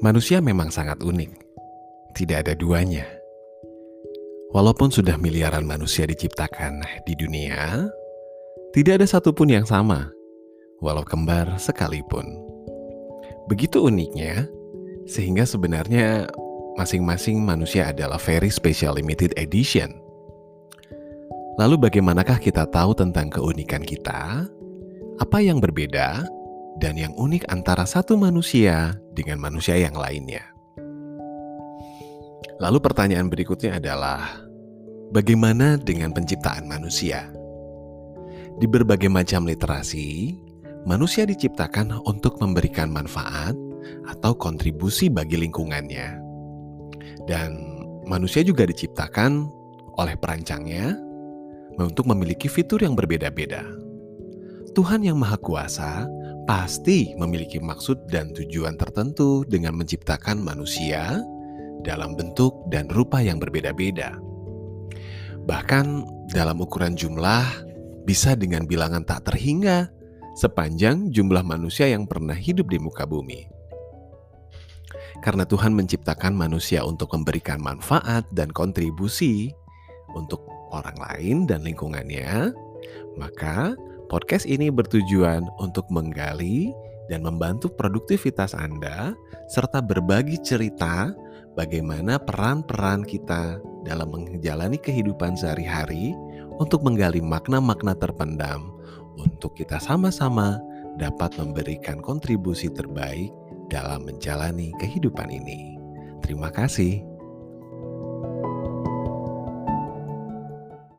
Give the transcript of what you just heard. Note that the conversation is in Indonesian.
Manusia memang sangat unik, tidak ada duanya. Walaupun sudah miliaran manusia diciptakan di dunia, tidak ada satupun yang sama, walau kembar sekalipun. Begitu uniknya, sehingga sebenarnya masing-masing manusia adalah very special limited edition. Lalu bagaimanakah kita tahu tentang keunikan kita? Apa yang berbeda dan yang unik antara satu manusia dengan manusia yang lainnya. Lalu pertanyaan berikutnya adalah, bagaimana dengan penciptaan manusia? Di berbagai macam literasi, manusia diciptakan untuk memberikan manfaat atau kontribusi bagi lingkungannya. Dan manusia juga diciptakan oleh perancangnya untuk memiliki fitur yang berbeda-beda. Tuhan yang Maha Kuasa pasti memiliki maksud dan tujuan tertentu dengan menciptakan manusia dalam bentuk dan rupa yang berbeda-beda. Bahkan dalam ukuran jumlah bisa dengan bilangan tak terhingga sepanjang jumlah manusia yang pernah hidup di muka bumi. Karena Tuhan menciptakan manusia untuk memberikan manfaat dan kontribusi untuk orang lain dan lingkungannya, maka Podcast ini bertujuan untuk menggali dan membantu produktivitas Anda serta berbagi cerita bagaimana peran-peran kita dalam menjalani kehidupan sehari-hari untuk menggali makna-makna terpendam untuk kita sama-sama dapat memberikan kontribusi terbaik dalam menjalani kehidupan ini. Terima kasih.